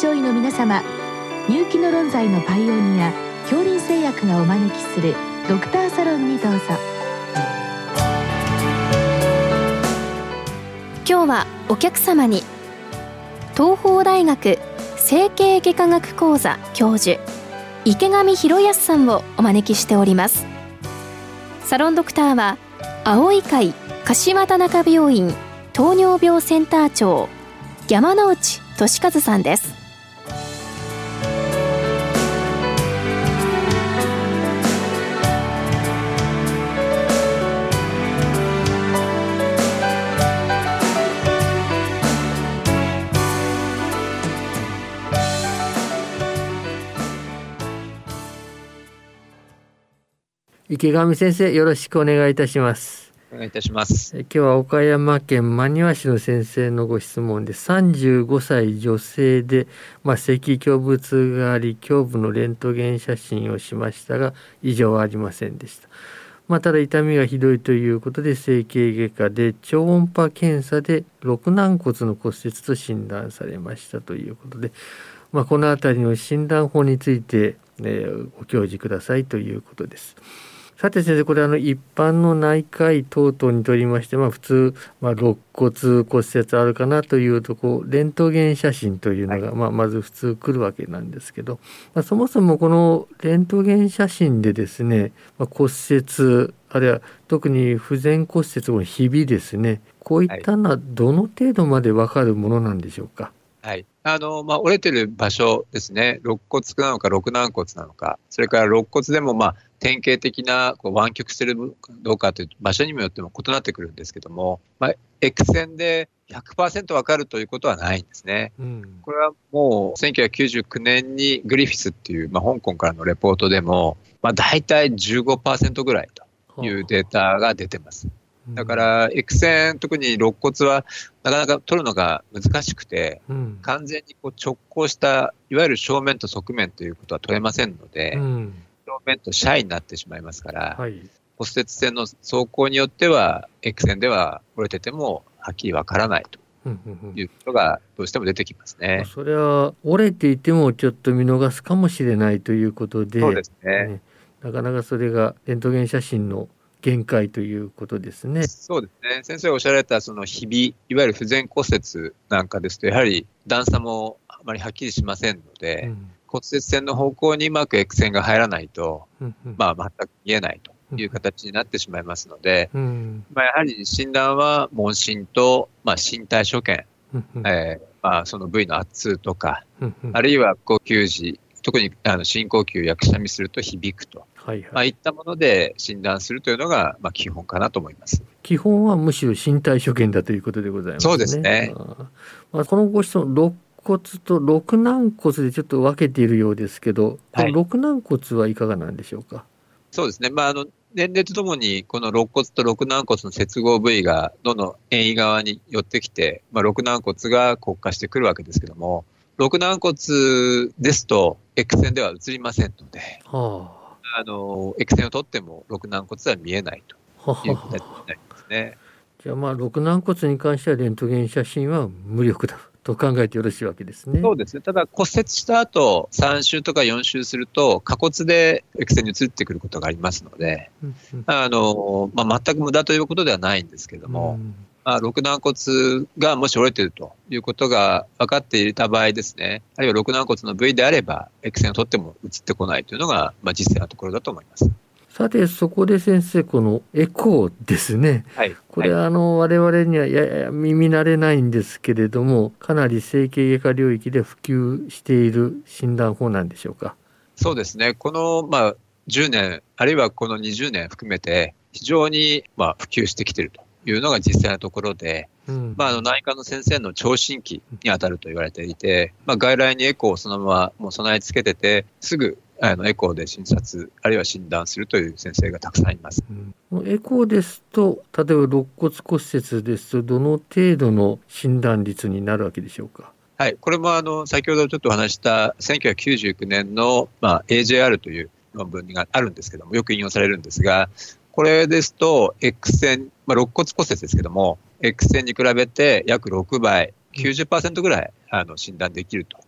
症医の皆様入気の論剤のパイオニア恐林製薬がお招きするドクターサロンにどうぞ。今日はお客様に東邦大学整形外科学講座教授池上博康さんをお招きしております。サロンドクターは青い会柏田中病院糖尿病センター長山内俊和さんです。池上先生よろしくお願いいたします。お願いいたします。今日は岡山県真庭市の先生のご質問で35歳女性で、まあ、咳胸部痛があり胸部のレントゲン写真をしましたが異常はありませんでした。まあ、ただ痛みがひどいということで整形外科で超音波検査で肋軟骨の骨折と診断されましたということで、まあ、この辺りの診断法について、えー、ご教示くださいということです。さて先生これあの一般の内科医等々にとりまして、まあ、普通、まあ、肋骨骨折あるかなというとこうレントゲン写真というのが、はい、まあ、まず普通来るわけなんですけど、まあ、そもそもこのレントゲン写真でですね、まあ、骨折あるいは特に不全骨折のひびですねこういったのはどの程度までわかるものなんでしょうか？はいあのまあ、折れてる場所ですね、肋骨なのか、肋軟骨なのか、それから肋骨でも、まあ、典型的なこう湾曲してるかどうかという場所にもよっても異なってくるんですけども、まあ、X 線で100%分かるということはないんですね。うん、これはもう1999年にグリフィスっていう、まあ、香港からのレポートでも、まあ、大体15%ぐらいというデータが出てます。だから、X 線、特に肋骨はなかなか取るのが難しくて、うん、完全にこう直行した、いわゆる正面と側面ということは取れませんので、うん、正面とシャイになってしまいますから、はい、骨折線の走行によっては、X 線では折れててもはっきりわからないと。いうことがどうしても出てきますね。それは折れていてもちょっと見逃すかもしれないということで、そうですね、ね、なかなかそれがレントゲン写真の限界ということですね。そうですね。先生がおっしゃられたそのひび、いわゆる不全骨折なんかですと、やはり段差もあまりはっきりしませんので、うん、骨折線の方向にうまく X 線が入らないと、うんうん、まあ全く見えないと。いう形になってしまいますので、うん、まあ、やはり診断は問診と、まあ、身体所見、うんうん、えー、まあ、その部位の圧痛とか、うんうん、あるいは呼吸時、特にあの深呼吸やくしゃみすると響くとはいはい、まあ、いったもので診断するというのが、まあ、基本かなと思います。基本はむしろ身体所見だということでございますね。そうですね。まあ、このご質問、肋骨と肋軟骨でちょっと分けているようですけど、はい、肋軟骨はいかがなんでしょうか？そうですね。まあ、あの、年齢とともに、この肋骨と肋軟骨の接合部位がどんどん遠位側に寄ってきて、まあ、肋軟骨が骨化してくるわけですけども、肋軟骨ですと、X 線では映りませんので、はああの、X 線を取っても、肋軟骨は見えないという形になりますね。じゃあ、まあ、肋軟骨に関しては、レントゲン写真は無力だと考えてよろしいわけですね。そうですね。ただ、骨折した後、3週とか4週すると、下骨で X 線に移ってくることがありますので、あの、まあ、全く無駄ということではないんですけれども、うんまあ、肋軟骨がもし折れているということが分かっていた場合ですね、あるいは肋軟骨の部位であれば、X 線を取っても映ってこないというのが、まあ、実際のところだと思います。さて、そこで先生、このエコーですね。はい。これ、はい、あの、我々にはやや耳慣れないんですけれども、かなり整形外科領域で普及している診断法なんでしょうか？そうですね。この、まあ、10年、あるいはこの20年含めて、非常に、まあ、普及してきているというのが実際のところで、うん、まあ、あの内科の先生の聴診器に当たると言われていて、まあ、外来にエコーをそのままもう備え付けてて、すぐあのエコーで診察、あるいは診断するという先生がたくさんいます。うん、エコーですと、例えば肋骨骨折ですと、どの程度の診断率になるわけでしょうか？はい、これもあの先ほどちょっとお話した1999年の、まあ、AJR という論文があるんですけども、よく引用されるんですが、これですと、X 線、まあ、肋骨骨折ですけども、X 線に比べて約6倍、90%ぐらいあの診断できると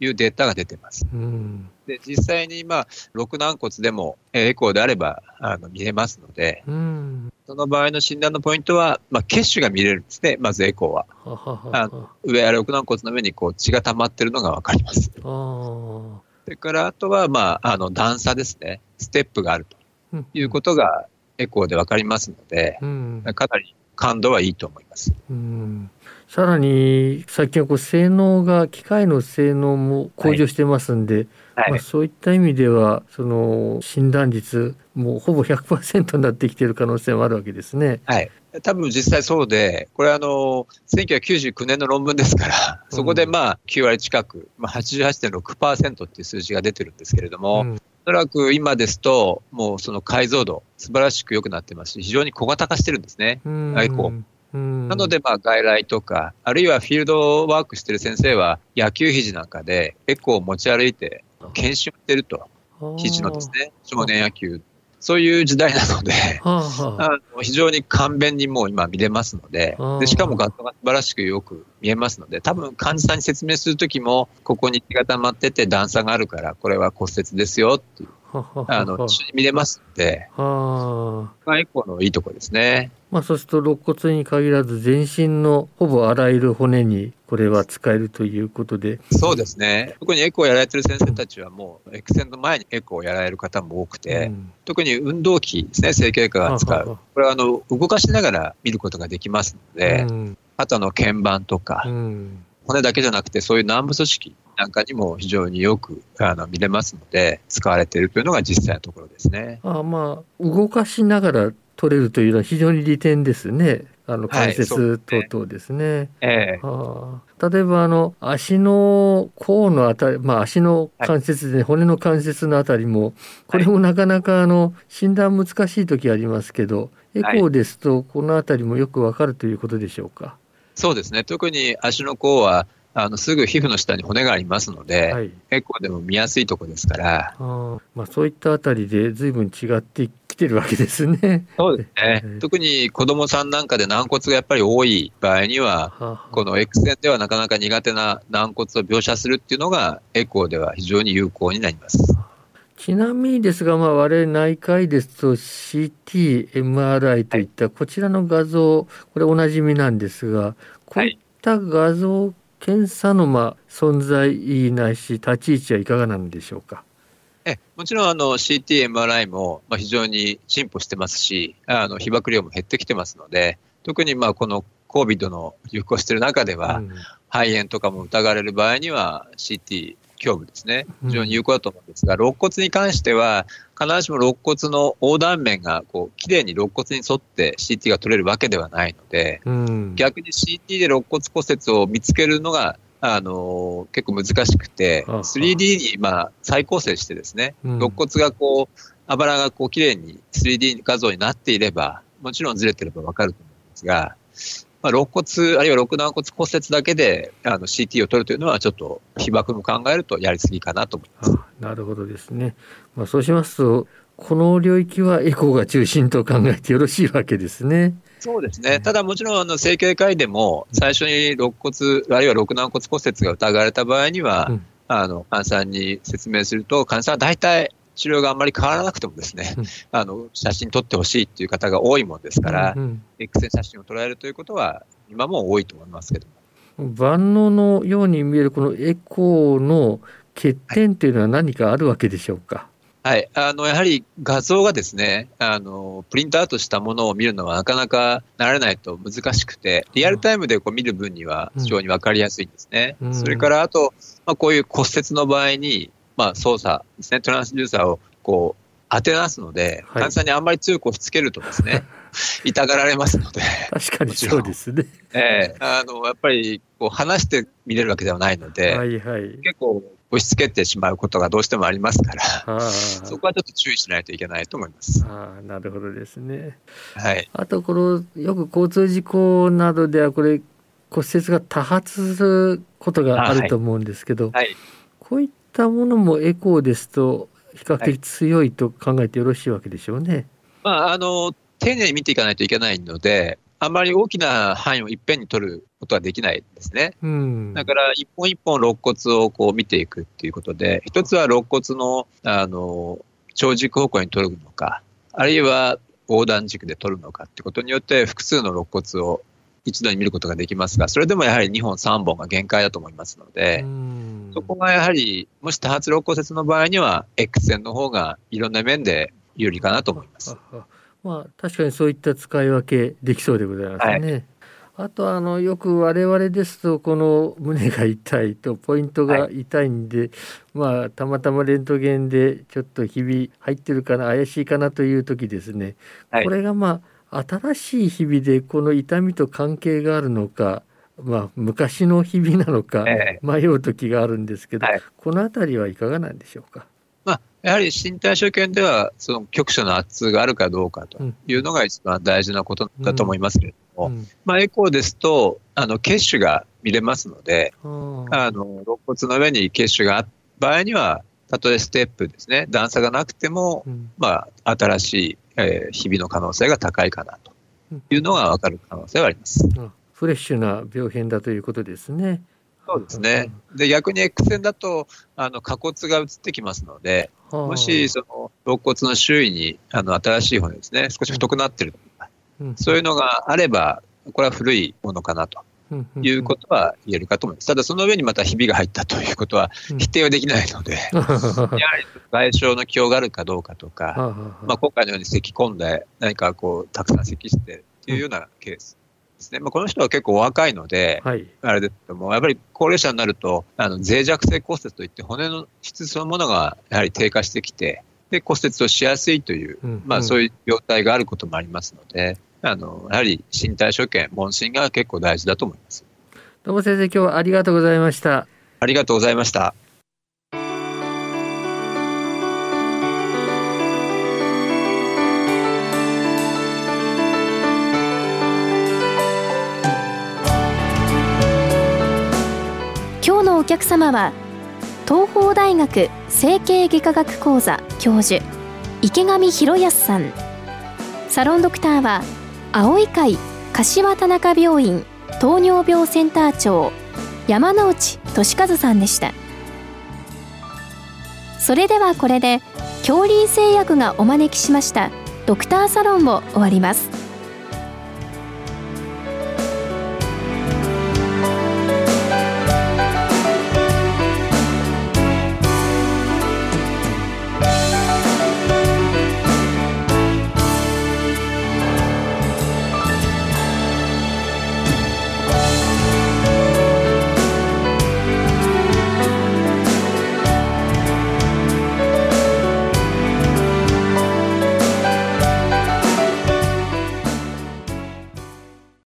いうデータが出てます。うん。で実際に、まあ、肋軟骨でもエコーであればあの見れますので、うん。その場合の診断のポイントは、まあ、血腫が見れるんですね、まずエコーは。はははあ上、肋軟骨の上にこう血が溜まってるのが分かります。それからあとは、まあ、あの段差ですね、ステップがあるとうん。いうことがエコーで分かりますので、うんかなり感度はいいと思います。うんさらに最近はこう性能が機械の性能も向上してますんで、はいまあ、そういった意味ではその診断率もうほぼ100%になってきている可能性もあるわけですね。はい。多分実際そうで、これあの、1999年の論文ですから、そこでまあ9割近く、まあ、88.6%っていう数字が出てるんですけれども、うんおそらく今ですと、もうその解像度、素晴らしく良くなってますし、非常に小型化してるんですね。うん。エコうん。なので、まあ、外来とか、あるいはフィールドワークしてる先生は、野球肘なんかでエコーを持ち歩いて、研修してると、肘のですね、少年野球。そういう時代なので、はあはあ。非常に簡便にもう今見れますのででしかも画像が素晴らしくよく見えますので、多分患者さんに説明するときも、ここに血が溜まってて段差があるから、これは骨折ですよっていう、あの、一緒に見れますので、はあ。まあエコーのいいところですね。まあ、そうすると肋骨に限らず全身のほぼあらゆる骨にこれは使えるということで、そうですね。特にエコーをやられてる先生たちはもう、エクセンの前にエコーをやられる方も多くて、うん。特に運動器ですね、整形科が使う。はははこれはあの、動かしながら見ることができますので、うん。あとあの、鍵盤とか、うん。骨だけじゃなくて、そういう軟部組織なんかにも非常によくあの見れますので、使われているというのが実際のところですね。あまあ動かしながら取れるというのは非常に利点ですね。あの関節ですね等々ですね。ええはあ、例えばあの足の甲のあたり、まあ、足の関節で、骨の関節のあたりもこれもなかなかあの診断難しい時ありますけど、エコーですとこのあたりもよくわかるということでしょうか？そうですね。特に足の甲は、あのすぐ皮膚の下に骨がありますので、はい。エコーでも見やすいところですから、あー。まあ、そういったあたりで随分違ってきてるわけですね。そうですね。ええ。特に子供さんなんかで軟骨がやっぱり多い場合には、はあはあ。この X 線ではなかなか苦手な軟骨を描写するっていうのが、エコーでは非常に有効になります。ちなみにですが、まあ、我々内科医ですと CT、MRI といったこちらの画像、これおなじみなんですが、こういった画像検査のまあ存在ないし立ち位置はいかがなんでしょうか？えもちろんあの CT、MRI もまあ非常に進歩してますし、あの被曝量も減ってきてますので、特にまあこの COVID の流行している中では、うん肺炎とかも疑われる場合には CT 胸部ですね、うん。非常に有効だと思うんですが、肋骨に関しては、必ずしも肋骨の横断面がこう綺麗に肋骨に沿って CT が取れるわけではないので、うん。逆に CT で肋骨骨折を見つけるのが、あの結構難しくて、はあ。はあ 3D にまあ再構成してですね、うん。肋骨がこう、あばらがこう綺麗に 3D 画像になっていれば、もちろんずれてればわかると思うんですが、まあ、肋骨、あるいは肋軟骨骨折だけであの CT を取るというのは、ちょっと被爆も考えるとやりすぎかなと思います。あなるほどですね。まあ、そうしますとこの領域はエコーが中心と考えてよろしいわけですね。そうですね。ただもちろん、あの、整形外でも、最初に肋骨、あるいは肋軟骨骨折が疑われた場合には、うんあの、患者さんに説明すると、患者さんは大体治療があんまり変わらなくてもですね、うんあの、写真撮ってほしいっていう方が多いもんですから、うん X 線写真を捉えるということは、今も多いと思いますけども。万能のように見えるこのエコーの欠点というのは何かあるわけでしょうか？はい。あの、やはり画像がですね、あの、プリントアウトしたものを見るのはなかなか慣れないと難しくて、リアルタイムでこう見る分には非常にわかりやすいんですね。うんそれから、あと、まあ、こういう骨折の場合に、まあ、操作ですね、トランスデューサーをこう、当てますので、はい患者さんにあんまり強く押し付けるとですね、痛がられますので、確かにそうですね。ええあの、やっぱり、こう、離して見れるわけではないので、はいはい。結構押し付けてしまうことがどうしてもありますから、あそこはちょっと注意しないといけないと思います。あなるほどですね。はい。あとこのよく交通事故などではこれ骨折が多発することがあると思うんですけど、はい。こういったものもエコーですと比較的強いと考えてよろしいわけでしょうね。まあ、あの、丁寧に見ていかないといけないので、あまり大きな範囲をいっぺんに取ることはできないですね。うん。だから、一本一本肋骨をこう見ていくっていうことで、一つは肋骨の、あの、長軸方向に取るのか、あるいは横断軸で取るのかってことによって、複数の肋骨を一度に見ることができますが、それでもやはり2本、3本が限界だと思いますので、うん。そこがやはり、もし多発肋骨折の場合には、X 線の方がいろんな面で有利かなと思います。まあ確かにそういった使い分けできそうでございますね。あとあのよく我々ですとこの胸が痛いとポイントが痛いんで、まあたまたまレントゲンでちょっとひび入ってるかな怪しいかなという時ですね、はい。これがまあ新しいひびでこの痛みと関係があるのか、まあ、昔のひびなのかえ迷う時があるんですけど、はい。この辺りはいかがなんでしょうか？まあ、やはり身体所見では、その局所の圧痛があるかどうかというのが一番大事なことだと思いますけれども、うん。まあ、エコーですと、あの、血腫が見れますので、あーあの、肋骨の上に血腫があった場合には、たとえステップですね、段差がなくても、うん。まあ、新しい、えー、ひびの可能性が高いかなというのがわかる可能性はあります。あフレッシュな病変だということですね。そうですね。で、逆に X 線だと、あの、下骨が映ってきますので、はあ。もし、その、肋骨の周囲に、あの、新しい骨ですね、少し太くなってるとか、うんそういうのがあれば、これは古いものかなということは言えるかと思います。ただ、その上にまたひびが入ったということはうん否定はできないので、やはり外傷の気があるかどうかとか、まあ、今回のように咳込んで、何かこう、たくさん咳してっていうようなケースですね。まあ、この人は結構お若いので、はい。あれですけども、やっぱり高齢者になると、あの脆弱性骨折といって、骨の質そのものがやはり低下してきて、で骨折をしやすいという、うんまあ、そういう病態があることもありますので、あのやはり身体所見、問診が結構大事だと思います。どうも先生、今日はありがとうございました。ありがとうございました。今日のお客様は東邦大学整形外科学講座教授池上博康さんサロンドクターは青い会柏田中病院糖尿病センター長山内俊和さんでした。それではこれで恐竜製薬がお招きしましたドクターサロンを終わります。